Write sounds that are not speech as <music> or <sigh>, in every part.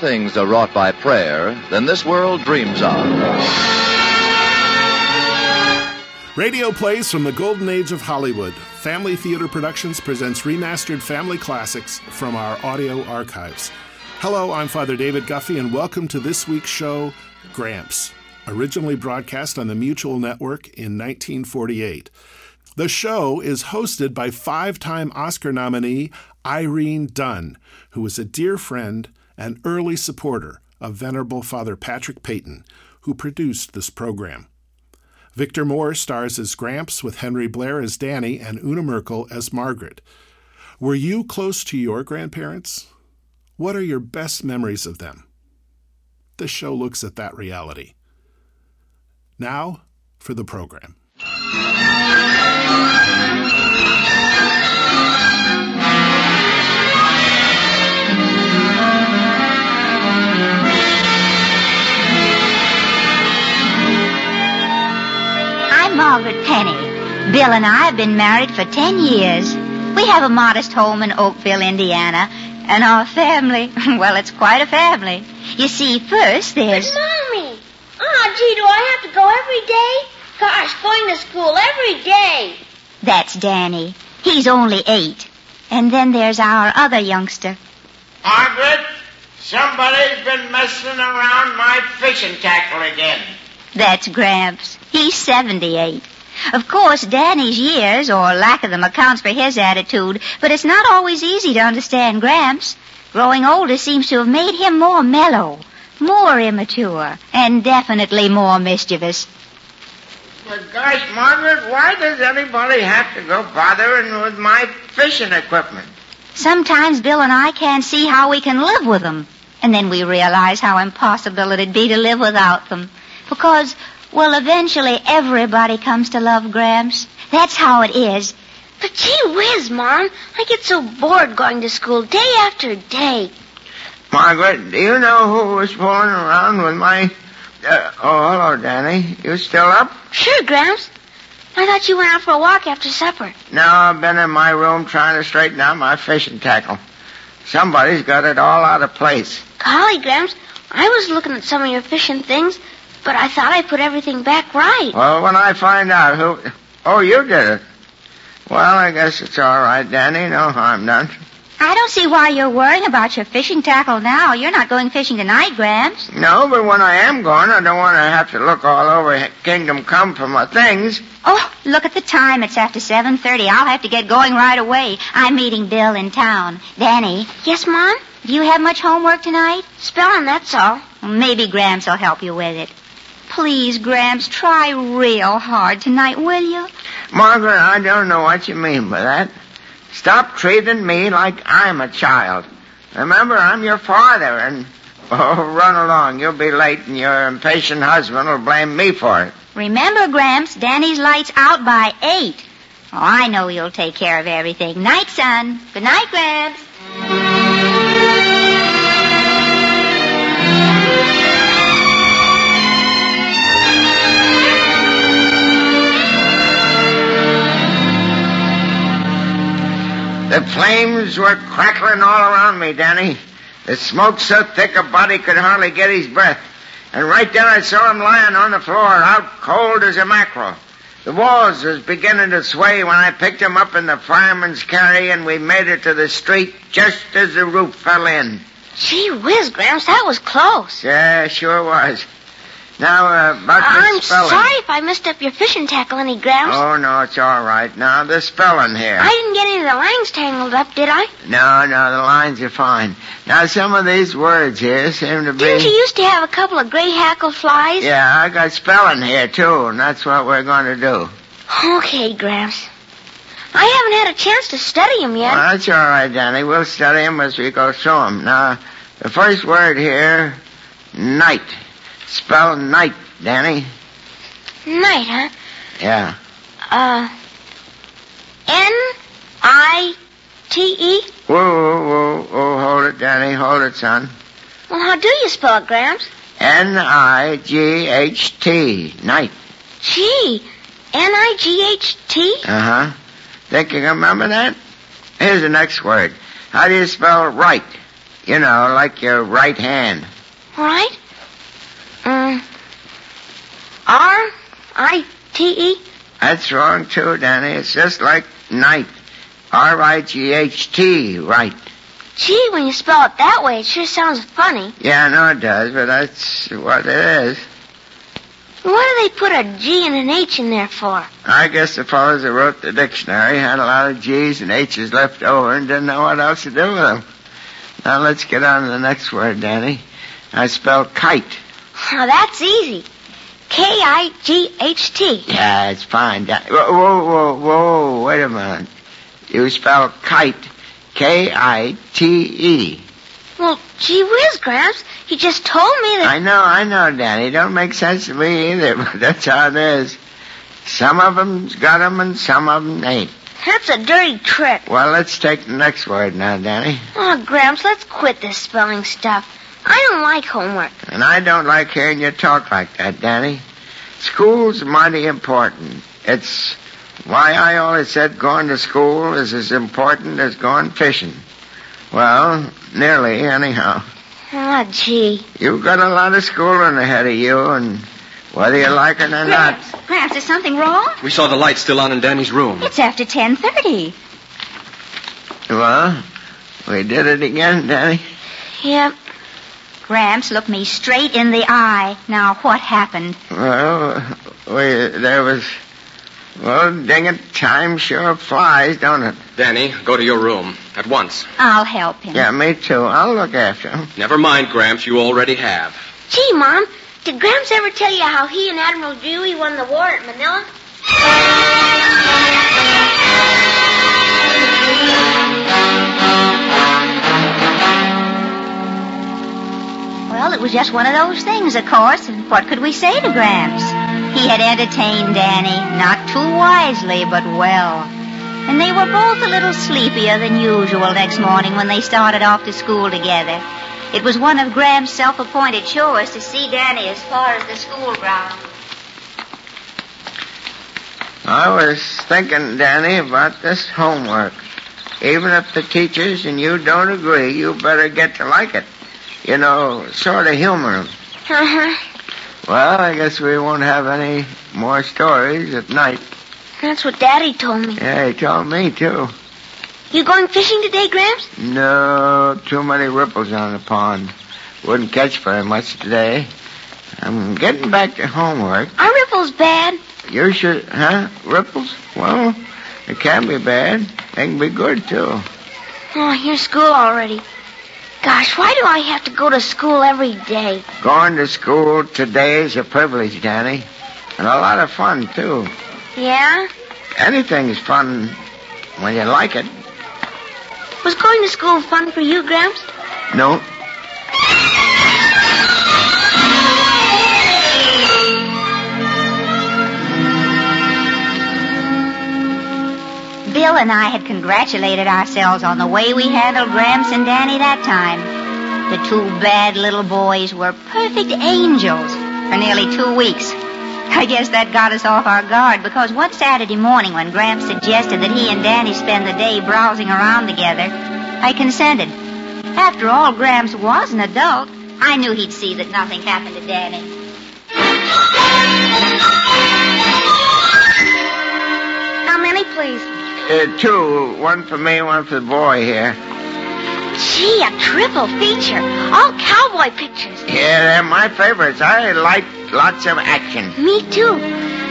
things are wrought by prayer than this world dreams of. Radio plays from the golden age of Hollywood. Family Theater Productions presents remastered family classics from our audio archives. Hello, I'm Father David Guffey, and welcome to this week's show, Gramps, originally broadcast on the Mutual Network in 1948. The show is hosted by five time Oscar nominee Irene Dunne, who was a dear friend and early supporter of Venerable Father Patrick Peyton, who produced this program. Victor Moore stars as Gramps with Henry Blair as Danny and Una Merkel as Margaret. Were you close to your grandparents? What are your best memories of them? This show looks at that reality. Now for the program. Margaret Penny. Bill and I have been married for ten years. We have a modest home in Oakville, Indiana, and our family, <laughs> well, it's quite a family. You see, first there's. But, Mommy! Oh, gee, do I have to go every day? Gosh, going to school every day. That's Danny. He's only eight. And then there's our other youngster. Margaret, somebody's been messing around my fishing tackle again. That's Gramps. He's 78. Of course, Danny's years, or lack of them, accounts for his attitude, but it's not always easy to understand Gramps. Growing older seems to have made him more mellow, more immature, and definitely more mischievous. But gosh, Margaret, why does anybody have to go bothering with my fishing equipment? Sometimes Bill and I can't see how we can live with them. And then we realize how impossible it'd be to live without them. Because, well, eventually everybody comes to love Gramps. That's how it is. But gee whiz, Mom, I get so bored going to school day after day. Margaret, do you know who was fooling around with my... Uh, oh, hello, Danny. You still up? Sure, Gramps. I thought you went out for a walk after supper. No, I've been in my room trying to straighten out my fishing tackle. Somebody's got it all out of place. Golly, Gramps, I was looking at some of your fishing things, but I thought I put everything back right. Well, when I find out who... Oh, you did it. Well, I guess it's all right, Danny. No harm done. I don't see why you're worrying about your fishing tackle now. You're not going fishing tonight, Gramps. No, but when I am going, I don't want to have to look all over Kingdom Come for my things. Oh, look at the time. It's after 7.30. I'll have to get going right away. I'm meeting Bill in town. Danny, Yes, Mom? do you have much homework tonight? Spelling, that's all. Maybe Gramps will help you with it. Please, Gramps, try real hard tonight, will you? Margaret, I don't know what you mean by that. Stop treating me like I'm a child. Remember, I'm your father, and <laughs> oh, run along. You'll be late, and your impatient husband will blame me for it. Remember, Gramps, Danny's light's out by 8. Oh, I know you'll take care of everything. Night, son. Good night, Gramps. The flames were crackling all around me, Danny. The smoke so thick a body could hardly get his breath. And right then I saw him lying on the floor, out cold as a mackerel. The walls was beginning to sway when I picked him up in the fireman's carry and we made it to the street just as the roof fell in. Gee whiz, Gramps, that was close. Yeah, sure was. Now, uh, about the I'm spelling. sorry if I messed up your fishing tackle any, Gramps. Oh, no, it's all right. Now, the spelling here. I didn't get any of the lines tangled up, did I? No, no, the lines are fine. Now, some of these words here seem to be... Didn't you used to have a couple of gray hackle flies? Yeah, I got spelling here, too, and that's what we're going to do. Okay, Gramps. I haven't had a chance to study 'em yet. Well, that's all right, Danny. We'll study 'em as we go through 'em. Now, the first word here, night. Spell night, Danny. Night, huh? Yeah. Uh, N I T E. Whoa, whoa, whoa, whoa, hold it, Danny. Hold it, son. Well, how do you spell it, Gramps? N-I-G-H-T. Night. G N I G H T. Uh-huh. Think you can remember that? Here's the next word. How do you spell right? You know, like your right hand. Right? R I T E. That's wrong, too, Danny. It's just like night. R-I-G-H-T, right. Gee, when you spell it that way, it sure sounds funny. Yeah, I know it does, but that's what it is. Why do they put a G and an H in there for? I guess the fellows that wrote the dictionary had a lot of G's and H's left over and didn't know what else to do with them. Now let's get on to the next word, Danny. I spell kite. Now that's easy. K I G H T. Yeah, it's fine. Whoa, whoa, whoa, whoa, wait a minute. You spell kite, K-I-T-E. Well, gee whiz, Gramps. You just told me that. I know, I know, Danny. Don't make sense to me either, <laughs> but that's how it is. Some of 'em's got 'em and some of 'em ain't. That's a dirty trick. Well, let's take the next word now, Danny. Oh, Gramps, let's quit this spelling stuff. I don't like homework. And I don't like hearing you talk like that, Danny. School's mighty important. It's why I always said going to school is as important as going fishing. Well, nearly, anyhow. Oh, gee. You've got a lot of schooling ahead of you, and whether you like it or not. Perhaps Gramps, is something wrong? We saw the light still on in Danny's room. It's after 10.30. Well, we did it again, Danny. Yep. Gramps, looked me straight in the eye. Now, what happened? Well, we, there was. Well, dang it, time sure flies, don't it? Danny, go to your room. At once. I'll help him. Yeah, me too. I'll look after him. Never mind, Gramps. You already have. Gee, Mom, did Gramps ever tell you how he and Admiral Dewey won the war at Manila? Well, it was just one of those things, of course. And what could we say to Gramps? He had entertained Danny, not too wisely, but well. And they were both a little sleepier than usual next morning when they started off to school together. It was one of Gramps' self-appointed chores to see Danny as far as the school grounds. I was thinking, Danny, about this homework. Even if the teachers and you don't agree, you better get to like it. You know, sort of humor 'em. Uh-huh. Well, I guess we won't have any more stories at night. That's what Daddy told me. Yeah, he told me, too. You going fishing today, Gramps? No, too many ripples on the pond. Wouldn't catch very much today. I'm getting back to homework. Are ripples bad? You should, huh? Ripples? Well, it can be bad. They can be good, too. Oh, here's school already. Gosh, why do I have to go to school every day? Going to school today is a privilege, Danny. And a lot of fun, too. Yeah? Anything's fun when you like it. Was going to school fun for you, Gramps? No? And I had congratulated ourselves on the way we handled Gramps and Danny that time. The two bad little boys were perfect angels for nearly two weeks. I guess that got us off our guard because one Saturday morning when Gramps suggested that he and Danny spend the day browsing around together, I consented. After all, Gramps was an adult. I knew he'd see that nothing happened to Danny. How many, please? Uh, two. One for me, one for the boy here. Gee, a triple feature. All cowboy pictures. Yeah, they're my favorites. I like lots of action. Me too.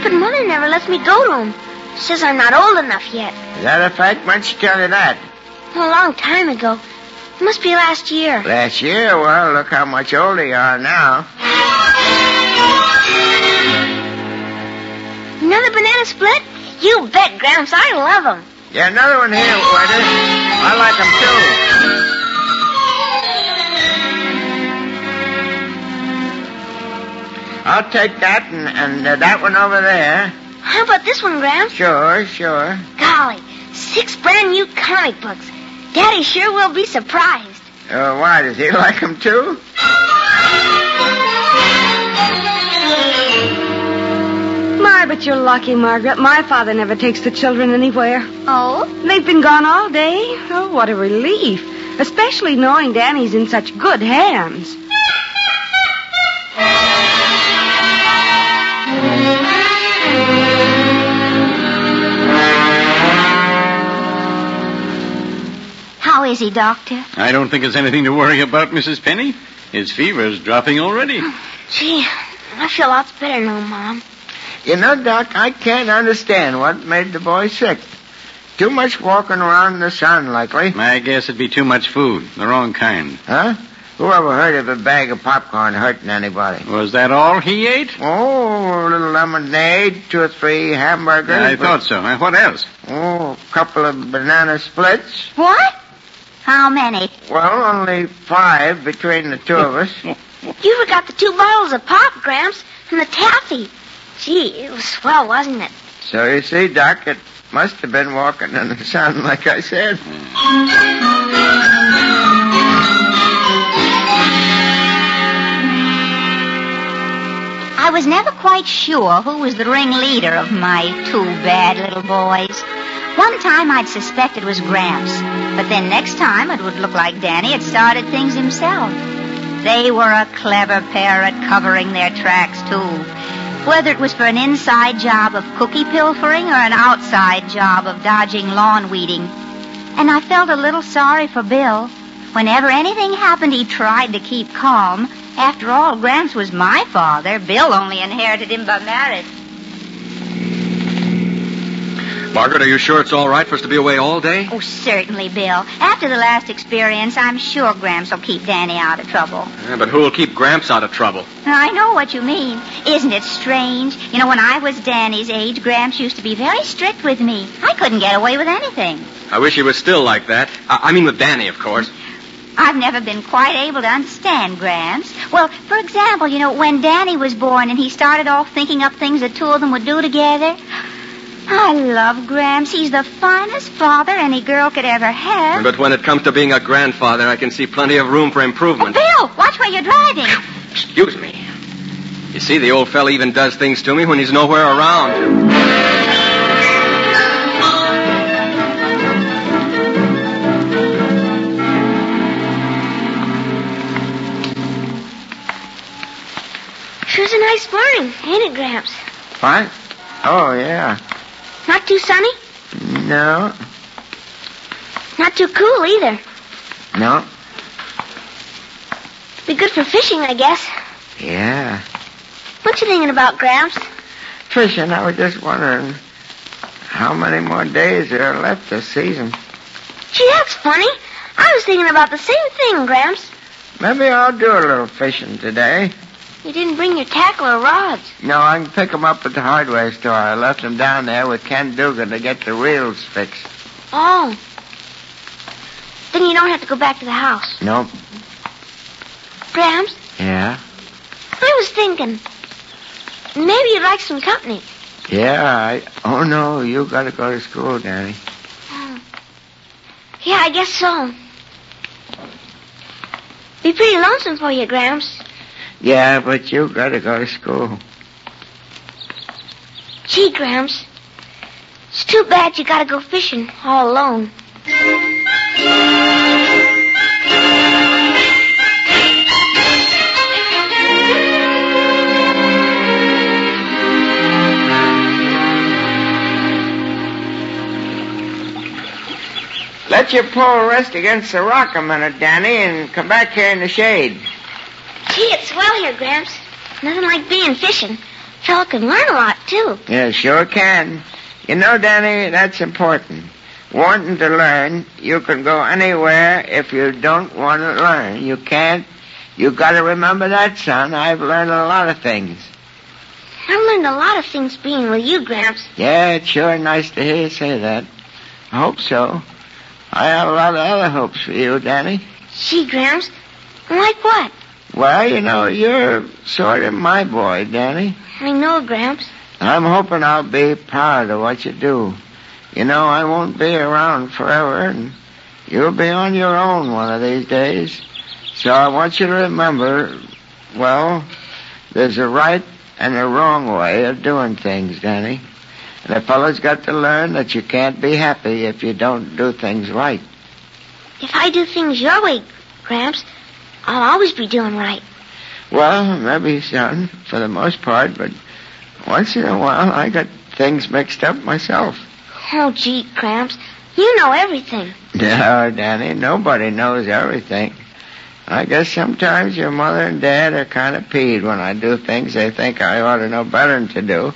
But Mother never lets me go to them. Says I'm not old enough yet. Is that a fact? When'd she tell you that? A long time ago. It must be last year. Last year? Well, look how much older you are now. Another banana split? You bet, Gramps. I love them. Yeah, another one here, waiter. I like them too. I'll take that and, and uh, that one over there. How about this one, Gramps? Sure, sure. Golly, six brand new comic books. Daddy sure will be surprised. Uh, why, does he <laughs> like them too? My, but you're lucky, Margaret. My father never takes the children anywhere. Oh? They've been gone all day. Oh, what a relief. especially knowing Danny's in such good hands. How is he, Doctor? I don't think there's anything to worry about, Mrs. Penny. His fever's dropping already. Gee, I feel lots better now, Mom. You know, Doc, I can't understand what made the boy sick. Too much walking around in the sun, likely. I guess it'd be too much food, the wrong kind. Huh? Who ever heard of a bag of popcorn hurting anybody? Was that all he ate? Oh, a little lemonade, two or three hamburgers. I but- thought so. What else? Oh, a couple of banana splits. What? How many? Well, only five between the two of us. <laughs> You forgot the two bottles of pop, Gramps, and the taffy. Gee, it was swell, wasn't it? So you see, Doc, it must have been walking in the sun, <laughs> like I said. I was never quite sure who was the ringleader of my two bad little boys. One time I'd suspect it was Gramps, but then next time it would look like Danny had started things himself. They were a clever pair at covering their tracks, too. Whether it was for an inside job of cookie pilfering or an outside job of dodging lawn weeding. And I felt a little sorry for Bill. Whenever anything happened, he tried to keep calm. After all, Gramps was my father. Bill only inherited him by marriage. Margaret, are you sure it's all right for us to be away all day? Oh, certainly, Bill. After the last experience, I'm sure Gramps will keep Danny out of trouble. Yeah, but who'll keep Gramps out of trouble? I know what you mean. Isn't it strange? You know, when I was Danny's age, Gramps used to be very strict with me. I couldn't get away with anything. I wish he was still like that. I, I mean with Danny, of course. I've never been quite able to understand Gramps. Well, for example, you know, when Danny was born and he started off thinking up things the two of them would do together. I love Gramps. He's the finest father any girl could ever have. But when it comes to being a grandfather, I can see plenty of room for Oh, improvement. Bill, watch where you're driving. Excuse me. You see, the old fella even does things to me when he's nowhere around. Sure's a nice morning, ain't it, Gramps? What? Oh, yeah. Not too sunny, No, not too cool either. no. Be good for fishing, I guess. Yeah. What you thinking about, Gramps? Fishing, I was just wondering how many more days there are left this season. Gee, that's funny. I was thinking about the same thing, Gramps. Maybe I'll do a little fishing today. You didn't bring your tackle or rods. No, I can pick 'em up at the hardware store. I left 'em down there with Ken Dugan to get the reels fixed. Oh. Then you don't have to go back to the house. Nope. Gramps, Yeah? I was thinking. Maybe you'd like some company. Yeah, I... Oh, no, you gotta go to school, Danny. Hmm. Yeah, I guess so. Be pretty lonesome for you, Gramps. Yeah, but you gotta go to school. Gee, Gramps. It's too bad you gotta go fishing all alone. Let your pole rest against the rock a minute, Danny, and come back here in the shade. Gee, it's swell here, Gramps. Nothing like being fishing. Fella can learn a lot, too. Yeah, sure can. You know, Danny, that's important. Wanting to learn, you can go anywhere if you don't want to learn. You can't. You gotta remember that, son. I've learned a lot of things. I've learned a lot of things being with you, Gramps. Yeah, it's sure nice to hear you say that. I hope so. I have a lot of other hopes for you, Danny. Gee, Gramps. Like what? Well, you know, you're sort of my boy, Danny. I know, Gramps. I'm hoping I'll be proud of what you do. You know, I won't be around forever, and you'll be on your own one of these days. So I want you to remember, well, there's a right and a wrong way of doing things, Danny. And a fellow's got to learn that you can't be happy if you don't do things right. If I do things your way, Gramps, I'll always be doing right. Well, maybe, son, for the most part, but once in a while I got things mixed up myself. Oh, gee, Gramps, you know everything. No, Danny, nobody knows everything. I guess sometimes your mother and dad are kind of peeved when I do things they think I ought to know better than to do.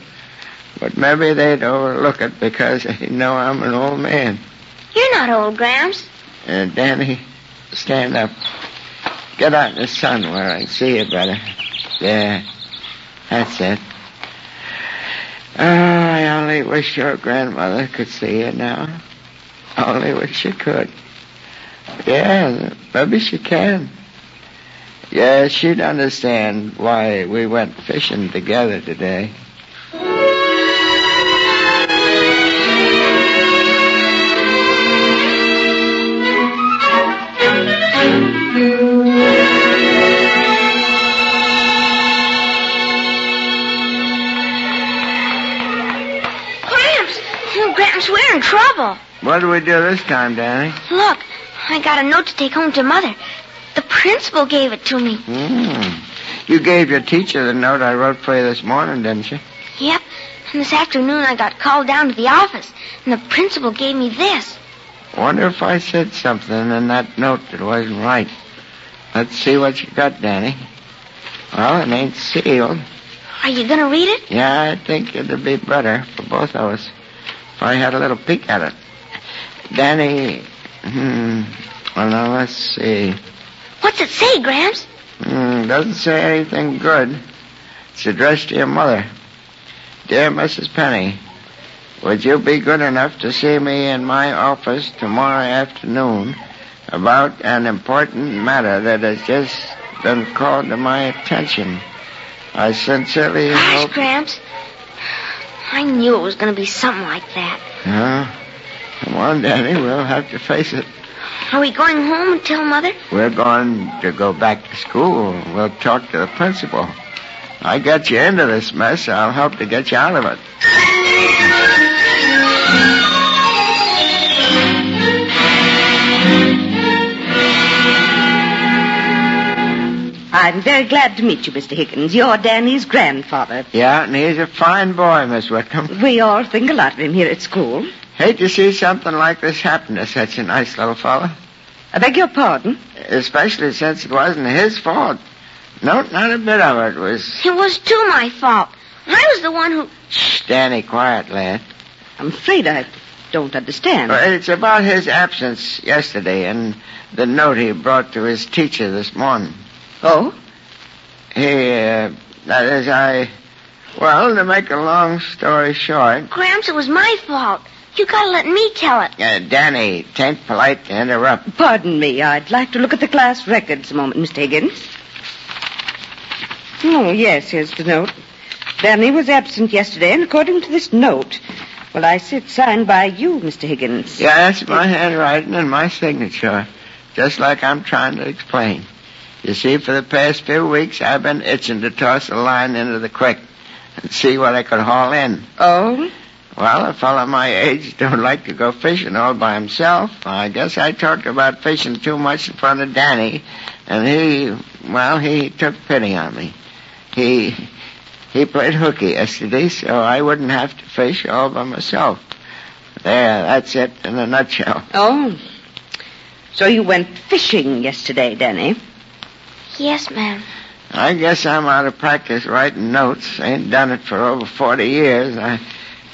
But maybe they'd overlook it because they know I'm an old man. You're not old, Gramps. Uh, Danny, stand up. Get out in the sun where I see you better. There. That's it. Oh, I only wish your grandmother could see you now. Only wish she could. Yeah, maybe she can. Yeah, she'd understand why we went fishing together today. Trouble. What do we do this time, Danny? Look, I got a note to take home to Mother. The principal gave it to me. Hmm. You gave your teacher the note I wrote for you this morning, didn't you? Yep. And this afternoon I got called down to the office, and the principal gave me this. Wonder if I said something in that note that wasn't right. Let's see what you got, Danny. Well, it ain't sealed. Are you gonna read it? Yeah, I think it'd be better for both of us I had a little peek at it. Danny, hmm, well, now let's see. What's it say, Gramps? Hmm, doesn't say anything good. It's addressed to your mother. Dear Mrs. Penny, would you be good enough to see me in my office tomorrow afternoon about an important matter that has just been called to my attention? I sincerely Gosh, hope. Gramps. I knew it was gonna be something like that. Huh? Come on, Danny. We'll have to face it. Are we going home and tell Mother? We're going to go back to school. We'll talk to the principal. I got you into this mess. I'll help to get you out of it. I'm very glad to meet you, Mr. Higgins. You're Danny's grandfather. Yeah, and he's a fine boy, Miss Whitcomb. <laughs> We all think a lot of him here at school. Hate to see something like this happen to such a nice little fellow. I beg your pardon? Especially since it wasn't his fault. No, not a bit of it was. It was too my fault. I was the one who. Shh, Danny, quiet, lad. I'm afraid I don't understand. Uh, It's about his absence yesterday and the note he brought to his teacher this morning. Oh? He, uh, that is, I. Well, to make a long story short, Gramps, it was my fault. You gotta let me tell it. uh, Danny, tain't polite to interrupt. Pardon me. I'd like to look at the class records a moment, Mr. Higgins. Oh, yes, here's the note. Danny was absent yesterday, and according to this note, well, I see it signed by you, Mr. Higgins. Yeah, that's my handwriting and my signature. Just like I'm trying to explain. You see, for the past few weeks, I've been itching to toss a line into the creek and see what I could haul in. Oh? Well, a fellow my age don't like to go fishing all by himself. I guess I talked about fishing too much in front of Danny, and he, well, he took pity on me. He, he played hooky yesterday, so I wouldn't have to fish all by myself. There, that's it in a nutshell. Oh. So you went fishing yesterday, Danny? Yes, ma'am. I guess I'm out of practice writing notes. Ain't done it for over 40 years. I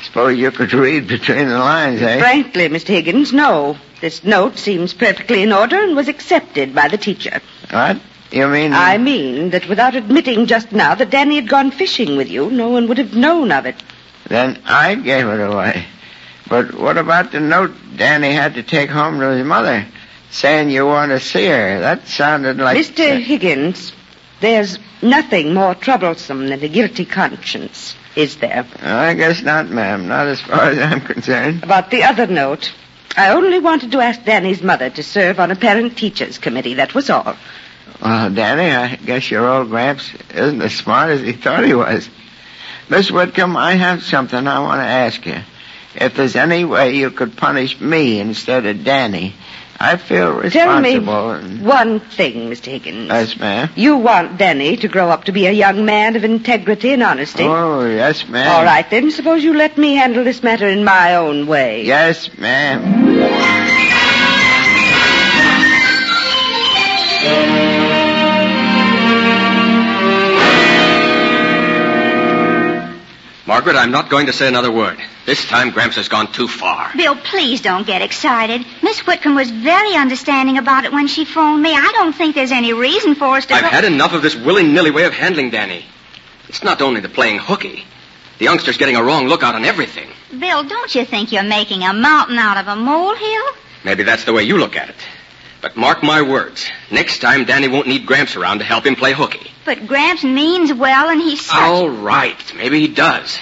suppose you could read between the lines, eh? Frankly, Mr. Higgins, no. This note seems perfectly in order and was accepted by the teacher. What? You mean... I mean that without admitting just now that Danny had gone fishing with you, no one would have known of it. Then I gave it away. But what about the note Danny had to take home to his mother, saying you want to see her? That sounded like... Mr. Higgins, there's nothing more troublesome than a guilty conscience, is there? I guess not, ma'am. Not as far as I'm <laughs> concerned. About the other note, I only wanted to ask Danny's mother to serve on a parent-teachers committee, that was all. Well, Danny, I guess your old Gramps isn't as smart as he thought he was. Miss Whitcomb, I have something I want to ask you. If there's any way you could punish me instead of Danny, I feel Tell me responsible. and- one thing, Mr. Higgins. Yes, ma'am. You want Danny to grow up to be a young man of integrity and honesty. Oh, yes, ma'am. All right, then. Suppose you let me handle this matter in my own way. Yes, ma'am. Margaret, I'm not going to say another word. This time, Gramps has gone too far. Bill, please don't get excited. Miss Whitcomb was very understanding about it when she phoned me. I don't think there's any reason for us to I've go- had enough of this willy-nilly way of handling Danny. It's not only the playing hooky. The youngster's getting a wrong look out on everything. Bill, don't you think you're making a mountain out of a molehill? Maybe that's the way you look at it. But mark my words. Next time, Danny won't need Gramps around to help him play hooky. But Gramps means well, and he's such... All right. Maybe he does.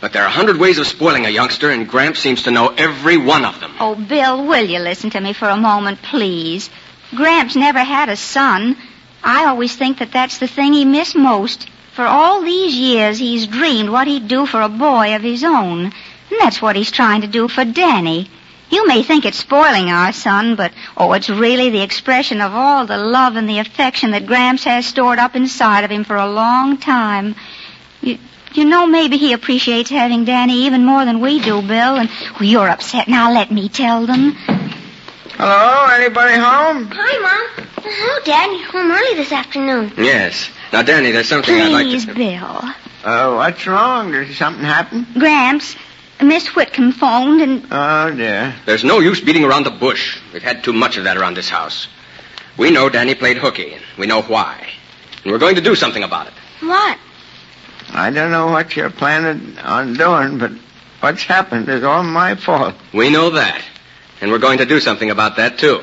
But there are a hundred ways of spoiling a youngster, and Gramps seems to know every one of them. Oh, Bill, will you listen to me for a moment, please? Gramps never had a son. I always think that that's the thing he missed most. For all these years, he's dreamed what he'd do for a boy of his own. And that's what he's trying to do for Danny. You may think it's spoiling our son, but, oh, it's really the expression of all the love and the affection that Gramps has stored up inside of him for a long time. You, you know, maybe he appreciates having Danny even more than we do, Bill, and well, you're upset. Now let me tell them. Hello, anybody home? Hi, Mom. Hello, Dad. You're home early this afternoon. Yes. Now, Danny, there's something I'd like to. Please, to... Bill. Uh, what's wrong? Did something happen? Gramps, Miss Whitcomb phoned and Oh, dear. There's no use beating around the bush. We've had too much of that around this house. We know Danny played hooky, and we know why. And we're going to do something about it. What? I don't know what you're planning on doing, but what's happened is all my fault. We know that. And we're going to do something about that, too.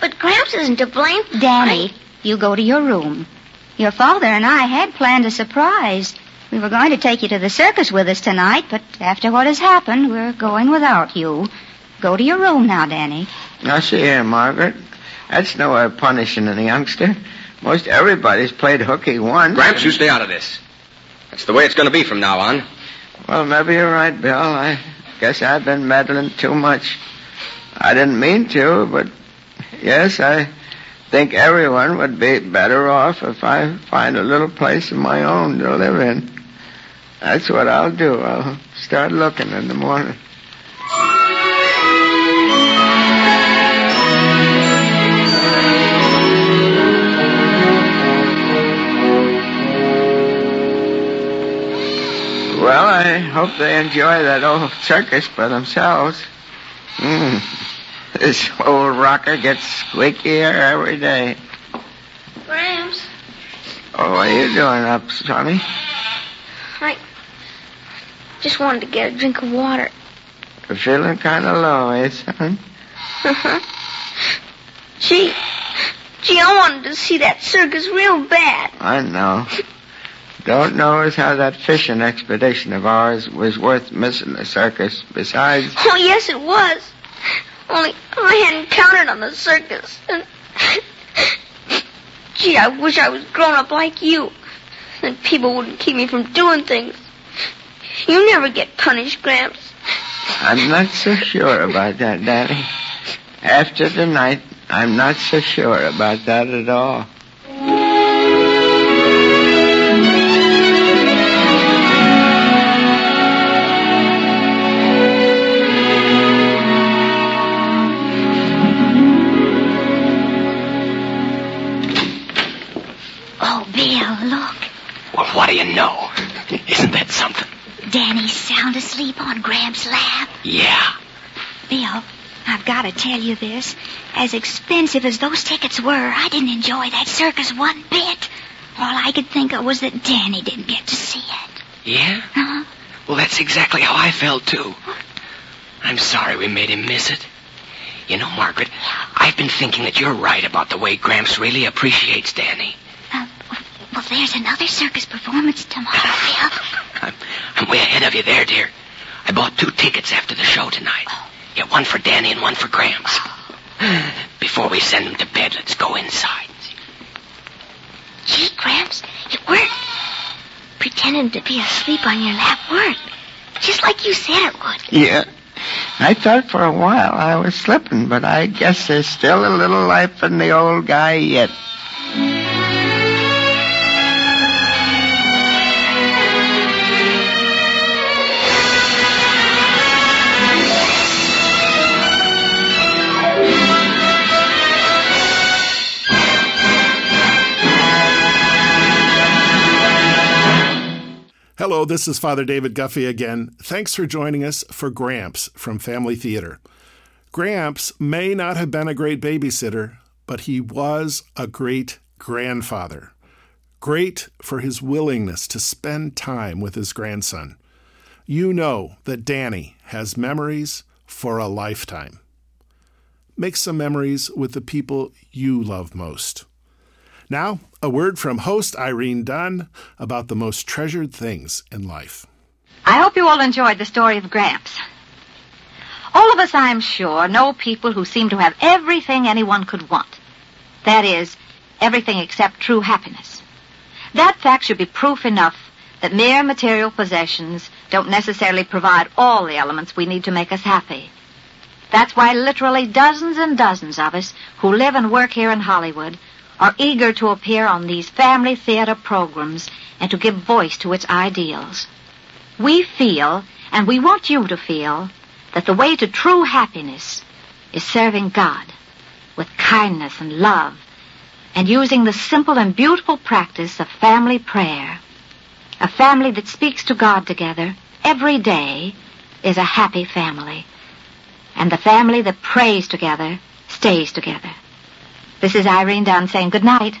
But Gramps isn't to blame. Danny, you go to your room. Your father and I had planned a surprise. We were going to take you to the circus with us tonight, but after what has happened, we're going without you. Go to your room now, Danny. Now, see here, Margaret. That's no way of punishing a youngster. Most everybody's played hooky once. Gramps, you stay out of this. That's the way it's going to be from now on. Well, maybe you're right, Bill. I guess I've been meddling too much. I didn't mean to, but yes, I think everyone would be better off if I find a little place of my own to live in. That's what I'll do. I'll start looking in the morning. I hope they enjoy that old circus by themselves. Hmm. This old rocker gets squeakier every day. Gramps, Oh, what are you doing up, Sonny? I just wanted to get a drink of water. You're feeling kind of low, eh, son? Uh-huh. Gee, gee, I wanted to see that circus real bad. I know. Don't know as how that fishing expedition of ours was worth missing the circus. Besides, Oh, yes, it was. Only I hadn't counted on the circus. And gee, I wish I was grown up like you. Then people wouldn't keep me from doing things. You never get punished, Gramps. I'm not so sure about that, Daddy. After tonight, I'm not so sure about that at all. Well, what do you know? Isn't that something? Danny's sound asleep on Gramps' lap. Yeah. Bill, I've got to tell you this. As expensive as those tickets were, I didn't enjoy that circus one bit. All I could think of was that Danny didn't get to see it. Yeah? Huh? Well, that's exactly how I felt, too. I'm sorry we made him miss it. You know, Margaret, I've been thinking that you're right about the way Gramps really appreciates Danny. Well, there's another circus performance tomorrow, Bill. I'm, I'm way ahead of you there, dear. I bought two tickets after the show tonight. Oh. Yeah, one for Danny and one for Gramps. Oh. Before we send him to bed, let's go inside. Gee, Gramps, it worked. Pretending to be asleep on your lap worked. Just like you said it would. Yeah. I thought for a while I was slipping, but I guess there's still a little life in the old guy yet. Hello, this is Father David Guffey again. Thanks for joining us for Gramps from Family Theater. Gramps may not have been a great babysitter, but he was a great grandfather. Great for his willingness to spend time with his grandson. You know that Danny has memories for a lifetime. Make some memories with the people you love most. Now, a word from host Irene Dunne about the most treasured things in life. I hope you all enjoyed the story of Gramps. All of us, I am sure, know people who seem to have everything anyone could want. That is, everything except true happiness. That fact should be proof enough that mere material possessions don't necessarily provide all the elements we need to make us happy. That's why literally dozens and dozens of us who live and work here in Hollywood are eager to appear on these family theater programs and to give voice to its ideals. We feel, and we want you to feel, that the way to true happiness is serving God with kindness and love and using the simple and beautiful practice of family prayer. A family that speaks to God together every day is a happy family. And the family that prays together stays together. This is Irene Dunne saying good night.